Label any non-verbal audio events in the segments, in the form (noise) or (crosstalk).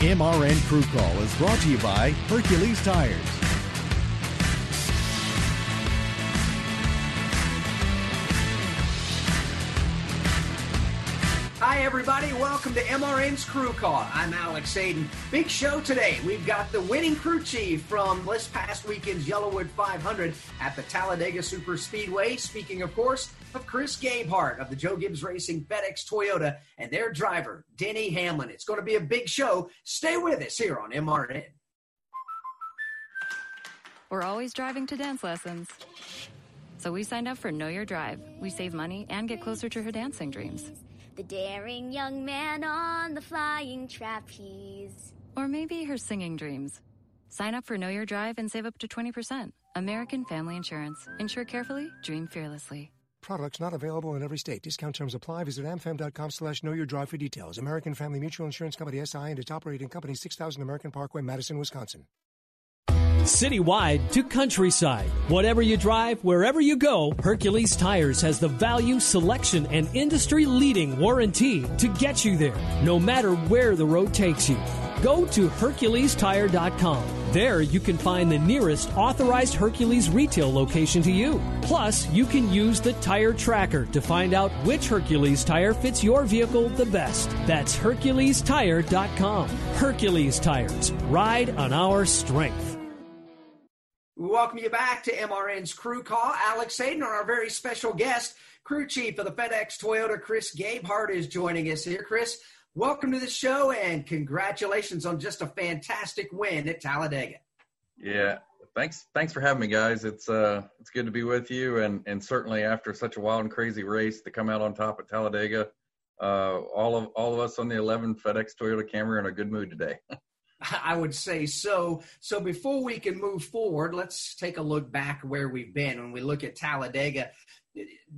MRN Crew Call is brought to you by Hercules Tires. Hi, everybody. Welcome to MRN's Crew Call. I'm Alex Hayden. Big show today. We've got the winning crew chief from this past weekend's YellaWood 500 at the Talladega Super Speedway. Speaking, of course, of Chris Gabehart of the Joe Gibbs Racing FedEx Toyota and their driver, Denny Hamlin. It's going to be a big show. Stay with us here on MRN. We're always driving to dance lessons. So we signed up for Know Your Drive. We save money and get closer to her dancing dreams. The daring young man on the flying trapeze. Or maybe her singing dreams. Sign up for Know Your Drive and save up to 20%. American Family Insurance. Insure carefully, dream fearlessly. Products not available in every state. Discount terms apply. Visit amfam.com slash know your drive for details. American Family Mutual Insurance Company SI and its operating company 6000 American Parkway, Madison, Wisconsin. Citywide to countryside. Whatever you drive, wherever you go, Hercules Tires has the value, selection, and industry leading warranty to get you there, no matter where the road takes you. Go to HerculesTire.com. There you can find the nearest authorized Hercules retail location to you. Plus, you can use the tire tracker to find out which Hercules tire fits your vehicle the best. That's HerculesTire.com. Hercules Tires. Ride on our strength. We welcome you back to MRN's Crew Call. Alex Hayden, our very special guest, crew chief of the FedEx Toyota, Chris Gabehart, is joining us here. Chris, welcome to the show and congratulations on just a fantastic win at Talladega. Yeah, thanks. Thanks for having me, guys. It's uh, it's good to be with you, and and certainly after such a wild and crazy race to come out on top at Talladega, uh, all of all of us on the 11 FedEx Toyota Camry are in a good mood today. (laughs) I would say so. So before we can move forward, let's take a look back where we've been. When we look at Talladega,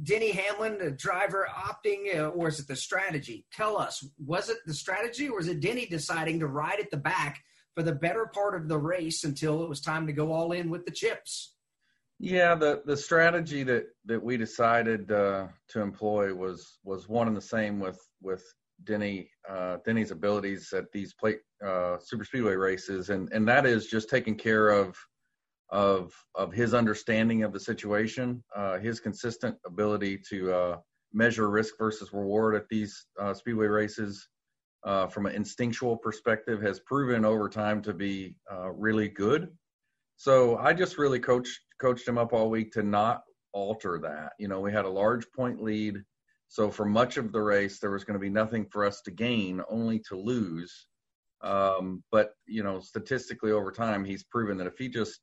Denny Hamlin, the driver, opting, uh, or is it the strategy? Tell us, was it the strategy, or was it Denny deciding to ride at the back for the better part of the race until it was time to go all in with the chips? Yeah, the the strategy that that we decided uh, to employ was was one and the same with with Denny uh, Denny's abilities at these plate uh, super speedway races, and and that is just taking care of of of his understanding of the situation, uh, his consistent ability to uh, measure risk versus reward at these uh, speedway races. Uh, from an instinctual perspective, has proven over time to be really good. So I just really coached coached him up all week to not alter that. You know, we had a large point lead so for much of the race, there was going to be nothing for us to gain, only to lose. Um, but you know, statistically over time, he's proven that if he just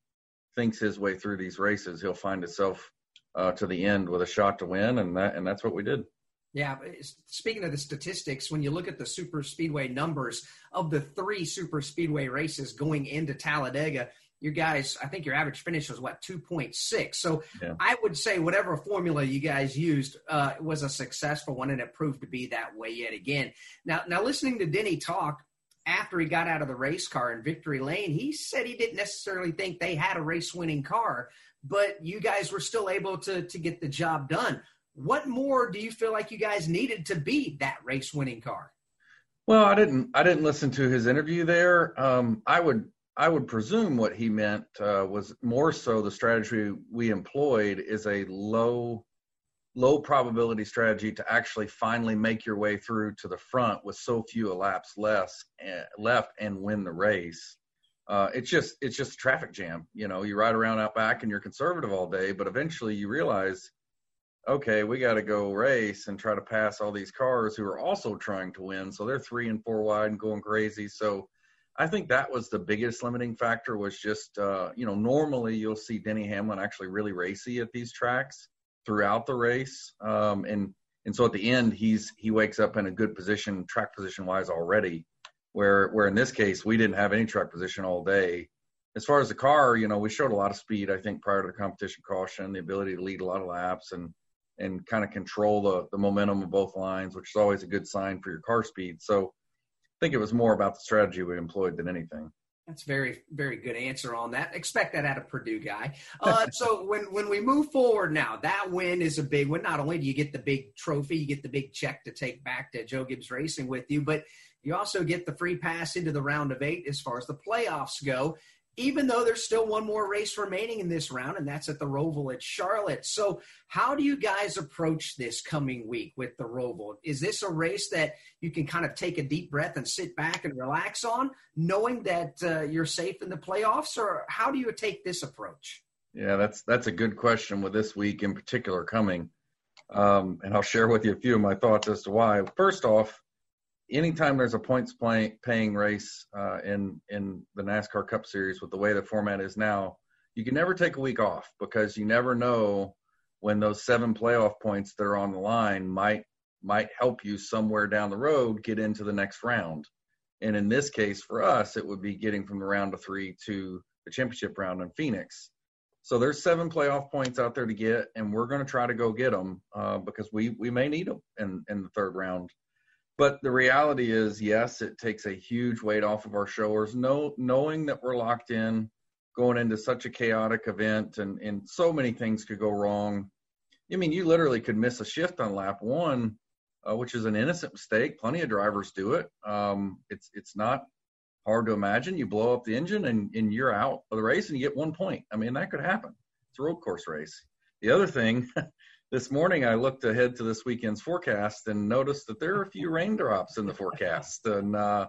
thinks his way through these races, he'll find himself uh, to the end with a shot to win, and that and that's what we did. Yeah, speaking of the statistics, when you look at the super speedway numbers of the three super speedway races going into Talladega, you guys, I think your average finish was what 2.6. So yeah. I would say whatever formula you guys used uh, was a successful one, and it proved to be that way yet again. Now, now listening to Denny talk after he got out of the race car in Victory Lane, he said he didn't necessarily think they had a race-winning car, but you guys were still able to to get the job done. What more do you feel like you guys needed to be that race-winning car? Well, I didn't. I didn't listen to his interview there. Um, I would I would presume what he meant uh, was more so the strategy we employed is a low low probability strategy to actually finally make your way through to the front with so few laps less uh, left and win the race. Uh, it's just it's just a traffic jam. You know, you ride around out back and you're conservative all day, but eventually you realize, okay, we got to go race and try to pass all these cars who are also trying to win. So they're three and four wide and going crazy. So I think that was the biggest limiting factor was just uh, you know normally you'll see Denny Hamlin actually really racy at these tracks throughout the race. Um, and and so at the end, he's he wakes up in a good position, track position wise already. Where where in this case, we didn't have any track position all day. As far as the car, you know, we showed a lot of speed. I think prior to the competition caution, the ability to lead a lot of laps and and kind of control the the momentum of both lines, which is always a good sign for your car speed. So think it was more about the strategy we employed than anything. That's very, very good answer on that. Expect that out of Purdue guy. Uh, (laughs) so when when we move forward now, that win is a big win. Not only do you get the big trophy, you get the big check to take back to Joe Gibbs Racing with you, but you also get the free pass into the round of eight as far as the playoffs go even though there's still one more race remaining in this round, and that's at the Roval at Charlotte. So, how do you guys approach this coming week with the Roval? Is this a race that you can kind of take a deep breath and sit back and relax on, knowing that uh, you're safe in the playoffs, or how do you take this approach? Yeah, that's that's a good question with this week in particular coming, um, and I'll share with you a few of my thoughts as to why. First off, anytime there's a points play, paying race uh, in in the NASCAR Cup Series with the way the format is now, you can never take a week off because you never know when those seven playoff points that are on the line might might help you somewhere down the road get into the next round. And in this case, for us, it would be getting from the round of three to the championship round in Phoenix. So there's seven playoff points out there to get, and we're going to try to go get them uh, because we we may need them in in the third round but the reality is, yes, it takes a huge weight off of our shoulders. No, knowing that we're locked in, going into such a chaotic event, and and so many things could go wrong. I mean, you literally could miss a shift on lap one, uh, which is an innocent mistake. Plenty of drivers do it. Um, it's it's not hard to imagine. You blow up the engine and and you're out of the race, and you get one point. I mean, that could happen. It's a road course race. The other thing (laughs) this morning I looked ahead to this weekend's forecast and noticed that there are a few (laughs) raindrops in the forecast. And uh,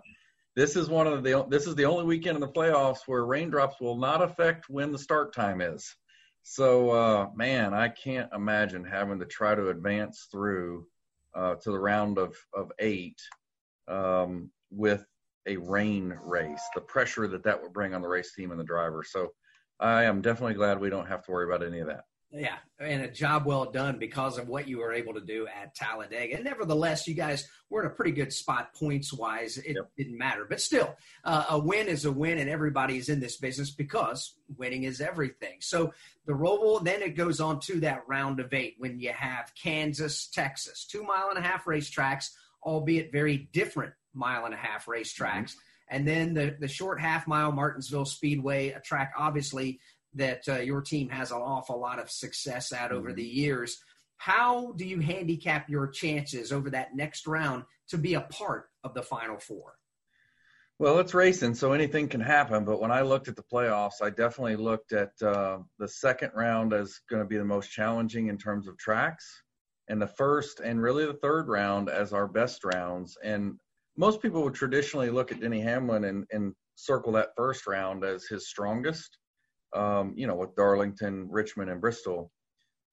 this is one of the this is the only weekend in the playoffs where raindrops will not affect when the start time is. So uh, man, I can't imagine having to try to advance through uh, to the round of of eight um, with a rain race. The pressure that that would bring on the race team and the driver. So I am definitely glad we don't have to worry about any of that. Yeah, and a job well done because of what you were able to do at Talladega. And nevertheless, you guys were in a pretty good spot points wise. It yep. didn't matter, but still, uh, a win is a win, and everybody's in this business because winning is everything. So the Roval, then it goes on to that round of eight when you have Kansas, Texas, two mile and a half racetracks, albeit very different mile and a half racetracks. Mm-hmm. And then the, the short half mile Martinsville Speedway, a track obviously that uh, your team has an awful lot of success at over mm-hmm. the years. How do you handicap your chances over that next round to be a part of the Final Four? Well, it's racing, so anything can happen. But when I looked at the playoffs, I definitely looked at uh, the second round as going to be the most challenging in terms of tracks, and the first and really the third round as our best rounds. And most people would traditionally look at Denny Hamlin and, and circle that first round as his strongest um, you know, with Darlington, Richmond, and Bristol.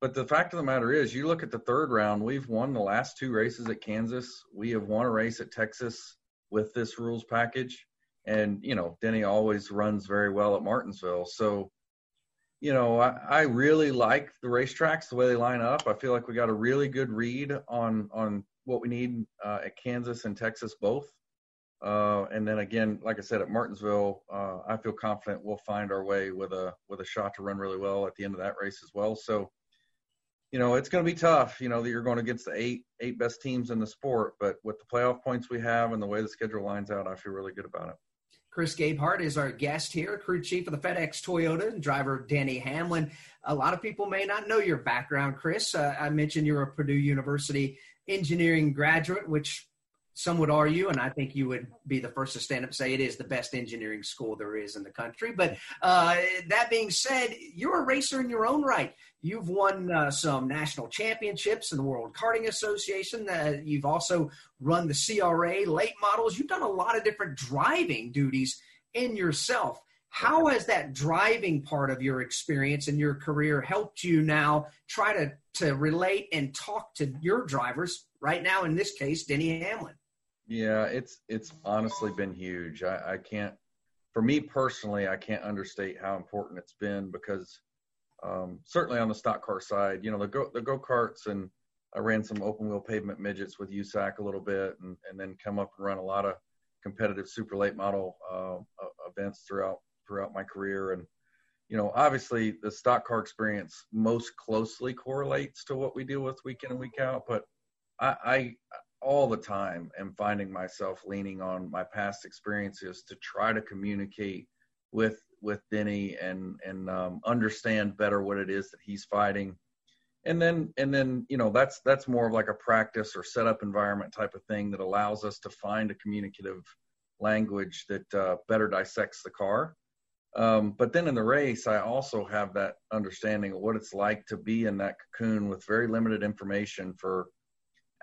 But the fact of the matter is, you look at the third round, we've won the last two races at Kansas. We have won a race at Texas with this rules package. And, you know, Denny always runs very well at Martinsville. So, you know, I, I really like the racetracks, the way they line up. I feel like we got a really good read on on what we need uh, at Kansas and Texas both. Uh, and then again, like I said, at Martinsville, uh, I feel confident we'll find our way with a with a shot to run really well at the end of that race as well. So, you know, it's going to be tough. You know that you're going against the eight eight best teams in the sport, but with the playoff points we have and the way the schedule lines out, I feel really good about it. Chris Gabehart is our guest here, crew chief of the FedEx Toyota and driver Denny Hamlin. A lot of people may not know your background, Chris. Uh, I mentioned you're a Purdue University engineering graduate, which some would argue, and I think you would be the first to stand up and say it is the best engineering school there is in the country. But uh, that being said, you're a racer in your own right. You've won uh, some national championships in the World Karting Association. Uh, you've also run the CRA late models. You've done a lot of different driving duties in yourself. How has that driving part of your experience and your career helped you now try to, to relate and talk to your drivers right now, in this case, Denny Hamlin? Yeah, it's it's honestly been huge. I, I can't, for me personally, I can't understate how important it's been because um, certainly on the stock car side, you know, the go the go karts and I ran some open wheel pavement midgets with USAC a little bit, and and then come up and run a lot of competitive super late model uh, events throughout throughout my career. And you know, obviously the stock car experience most closely correlates to what we deal with week in and week out, but I, I all the time am finding myself leaning on my past experiences to try to communicate with with Denny and and um, understand better what it is that he's fighting. And then and then you know that's that's more of like a practice or setup environment type of thing that allows us to find a communicative language that uh, better dissects the car. Um, but then in the race, I also have that understanding of what it's like to be in that cocoon with very limited information for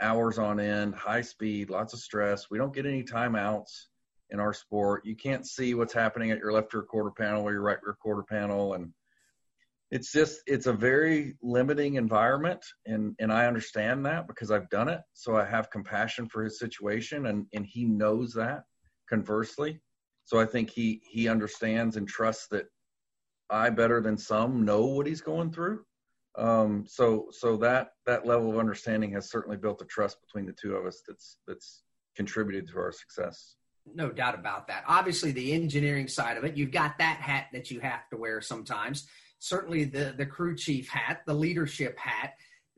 hours on end, high speed, lots of stress. We don't get any timeouts in our sport. You can't see what's happening at your left rear quarter panel or your right rear quarter panel, and it's just it's a very limiting environment, and and I understand that because I've done it. So I have compassion for his situation, and and he knows that. Conversely, so I think he he understands and trusts that I better than some know what he's going through. Um, so so that that level of understanding has certainly built a trust between the two of us that's that's contributed to our success. No doubt about that. Obviously, the engineering side of it, you've got that hat that you have to wear sometimes. Certainly, the the crew chief hat, the leadership hat.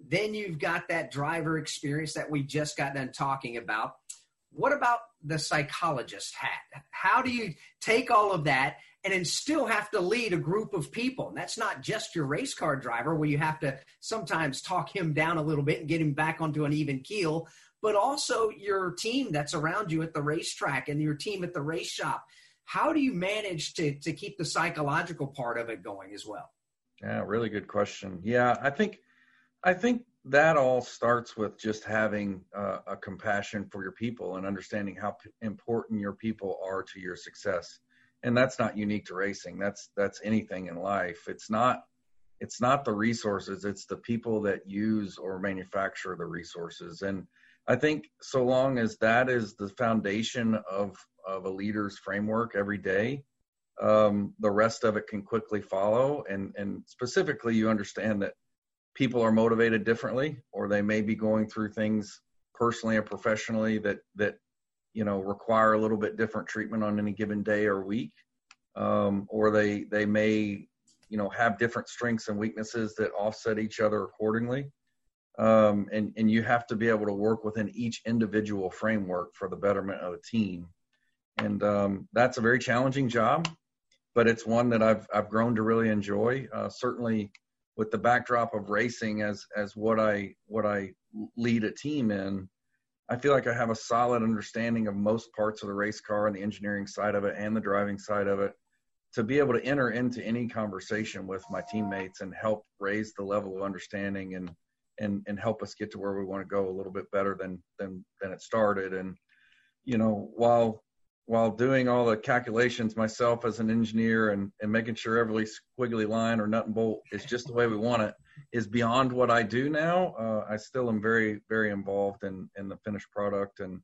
Then you've got that driver experience that we just got done talking about. What about the psychologist hat? How do you take all of that and then still have to lead a group of people. And that's not just your race car driver, where you have to sometimes talk him down a little bit and get him back onto an even keel, but also your team that's around you at the racetrack and your team at the race shop. How do you manage to, to keep the psychological part of it going as well? Yeah, really good question. Yeah, I think I think that all starts with just having uh, a compassion for your people and understanding how p- important your people are to your success and that's not unique to racing. That's that's anything in life. It's not it's not the resources it's the people that use or manufacture the resources. And i think so long as that is the foundation of of a leader's framework every day um, the rest of it can quickly follow. And and specifically you understand that people are motivated differently or they may be going through things personally or professionally that that you know require a little bit different treatment on any given day or week. Um, or they they may you know have different strengths and weaknesses that offset each other accordingly. Um, and and you have to be able to work within each individual framework for the betterment of the team. And um, that's a very challenging job but it's one that I've I've grown to really enjoy. Uh, certainly with the backdrop of racing as as what I what I lead a team in I feel like I have a solid understanding of most parts of the race car and the engineering side of it and the driving side of it. To be able to enter into any conversation with my teammates and help raise the level of understanding and and and help us get to where we want to go a little bit better than than than it started. And you know while while doing all the calculations myself as an engineer and, and making sure every squiggly line or nut and bolt is just the way we want it is beyond what I do now. Uh, I still am very, very involved in, in the finished product. And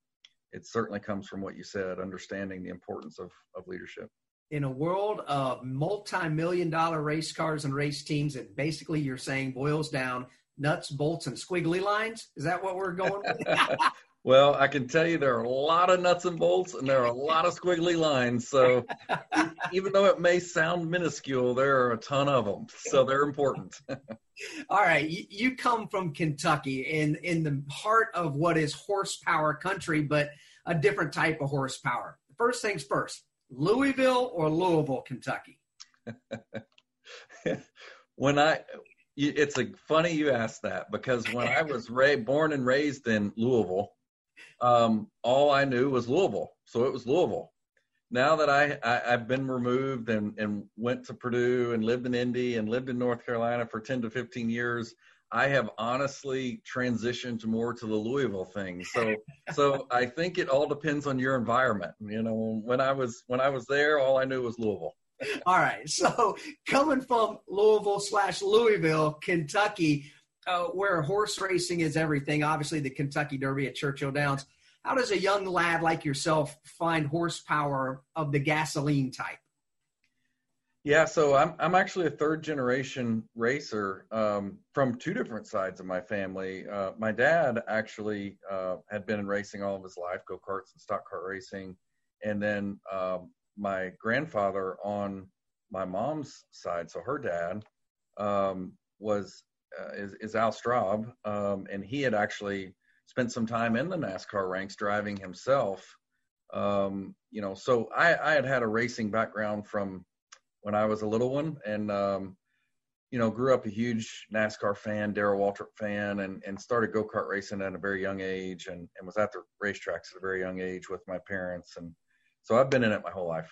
it certainly comes from what you said, understanding the importance of, of leadership. In a world of multi-million dollar race cars and race teams, that basically you're saying boils down nuts, bolts, and squiggly lines. Is that what we're going with? (laughs) Well, I can tell you there are a lot of nuts and bolts and there are a lot of squiggly lines. So (laughs) even though it may sound minuscule, there are a ton of them. So they're important. (laughs) All right. You come from Kentucky in, in the heart of what is horsepower country, but a different type of horsepower. First things first Louisville or Louisville, Kentucky? (laughs) when I, it's a funny you asked that because when I was ra- born and raised in Louisville, um, all I knew was Louisville. So it was Louisville. Now that I, I have been removed and and went to Purdue and lived in Indy and lived in North Carolina for 10 to 15 years, I have honestly transitioned more to the Louisville thing. So (laughs) so I think it all depends on your environment. You know, when I was when I was there, all I knew was Louisville. all right. So coming from Louisville slash Louisville, Kentucky, uh, where horse racing is everything. Obviously, the Kentucky Derby at Churchill Downs. How does a young lad like yourself find horsepower of the gasoline type? Yeah, so I'm I'm actually a third generation racer um, from two different sides of my family. Uh, my dad actually uh, had been in racing all of his life, go karts and stock car racing, and then um, my grandfather on my mom's side, so her dad um, was uh, is, is Al Straub, um, and he had actually spent some time in the NASCAR ranks driving himself. Um, you know, so I, I had had a racing background from when I was a little one, and um, you know, grew up a huge NASCAR fan, Darrell Waltrip fan, and and started go kart racing at a very young age, and and was at the racetracks at a very young age with my parents, and so I've been in it my whole life.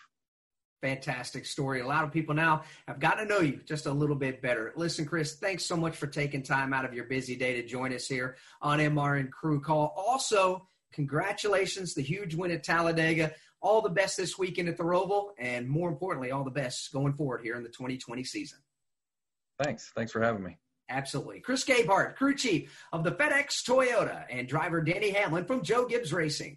Fantastic story. A lot of people now have gotten to know you just a little bit better. Listen, Chris, thanks so much for taking time out of your busy day to join us here on MRN Crew Call. Also, congratulations, the huge win at Talladega all the best this weekend at the Roval, and more importantly, all the best going forward here in the 2020 season. Thanks. Thanks for having me. Absolutely. Chris Gabehart, crew chief of the FedEx Toyota, and driver Denny Hamlin from Joe Gibbs Racing.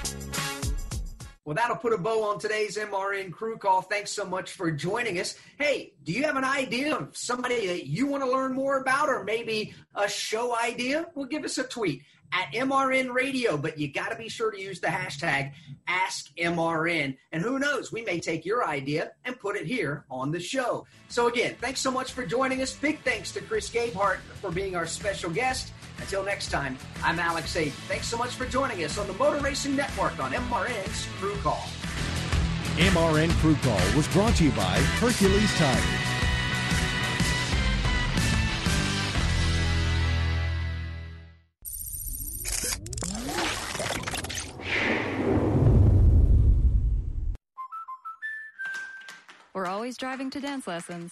Well, that'll put a bow on today's MRN crew call. Thanks so much for joining us. Hey, do you have an idea of somebody that you want to learn more about or maybe a show idea? Well, give us a tweet at MRN Radio, but you got to be sure to use the hashtag AskMRN. And who knows, we may take your idea and put it here on the show. So, again, thanks so much for joining us. Big thanks to Chris Gabehart for being our special guest. Until next time, I'm Alex Hayden. Thanks so much for joining us on the Motor Racing Network on MRN's Crew Call. MRN Crew Call was brought to you by Hercules Tires. We're always driving to dance lessons.